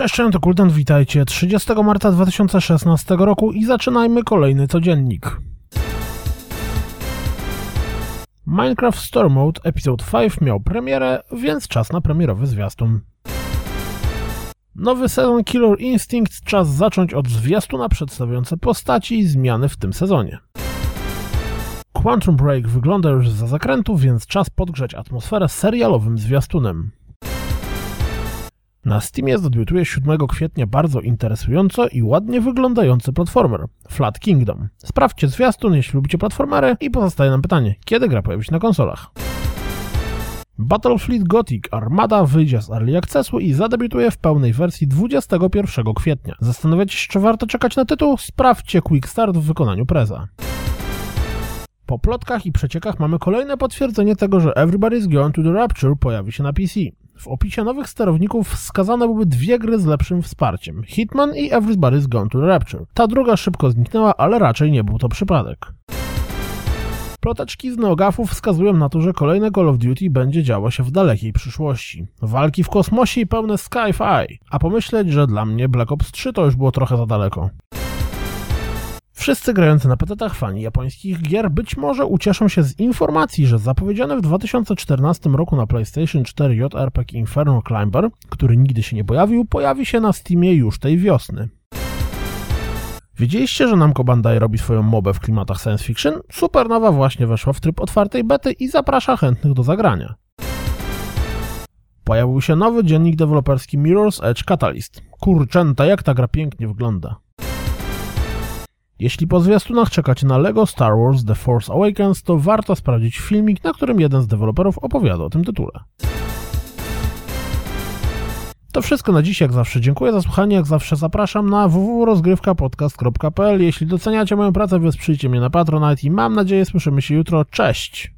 Cześć, to Kultan, witajcie 30 marca 2016 roku i zaczynajmy kolejny codziennik. Minecraft Storm Mode Episode 5 miał premierę, więc czas na premierowy zwiastun. Nowy sezon Killer Instinct czas zacząć od zwiastuna przedstawiające postaci i zmiany w tym sezonie. Quantum Break wygląda już za zakrętu, więc czas podgrzać atmosferę serialowym zwiastunem. Na Steamie zadebiutuje 7 kwietnia bardzo interesująco i ładnie wyglądający platformer Flat Kingdom. Sprawdźcie zwiastun, jeśli lubicie platformery i pozostaje nam pytanie, kiedy gra pojawi się na konsolach. Battlefleet Gothic Armada wyjdzie z Early Accessu i zadebiutuje w pełnej wersji 21 kwietnia. Zastanawiacie się, czy warto czekać na tytuł? Sprawdźcie Quick Start w wykonaniu Preza. Po plotkach i przeciekach mamy kolejne potwierdzenie tego, że Everybody's Going to the Rapture pojawi się na PC. W opisie nowych sterowników wskazane były dwie gry z lepszym wsparciem: Hitman i Everybody's Gone to Rapture. Ta druga szybko zniknęła, ale raczej nie był to przypadek. Ploteczki z neogafów wskazują na to, że kolejne Call of Duty będzie działo się w dalekiej przyszłości. Walki w kosmosie i pełne sci-fi. A pomyśleć, że dla mnie Black Ops 3 to już było trochę za daleko. Wszyscy grający na PC-tach fani japońskich gier być może ucieszą się z informacji, że zapowiedziany w 2014 roku na PlayStation 4 JRPG Inferno Climber, który nigdy się nie pojawił, pojawi się na Steamie już tej wiosny. Wiedzieliście, że Namco Bandai robi swoją mobę w klimatach science fiction? Supernowa właśnie weszła w tryb otwartej bety i zaprasza chętnych do zagrania. Pojawił się nowy dziennik deweloperski Mirror's Edge Catalyst. Kurczęta, jak ta gra pięknie wygląda. Jeśli po zwiastunach czekacie na LEGO Star Wars The Force Awakens, to warto sprawdzić filmik, na którym jeden z deweloperów opowiada o tym tytule. To wszystko na dziś, jak zawsze. Dziękuję za słuchanie, jak zawsze zapraszam na www.rozgrywkapodcast.pl. Jeśli doceniacie moją pracę, wesprzyjcie mnie na Patronite i mam nadzieję słyszymy się jutro. Cześć!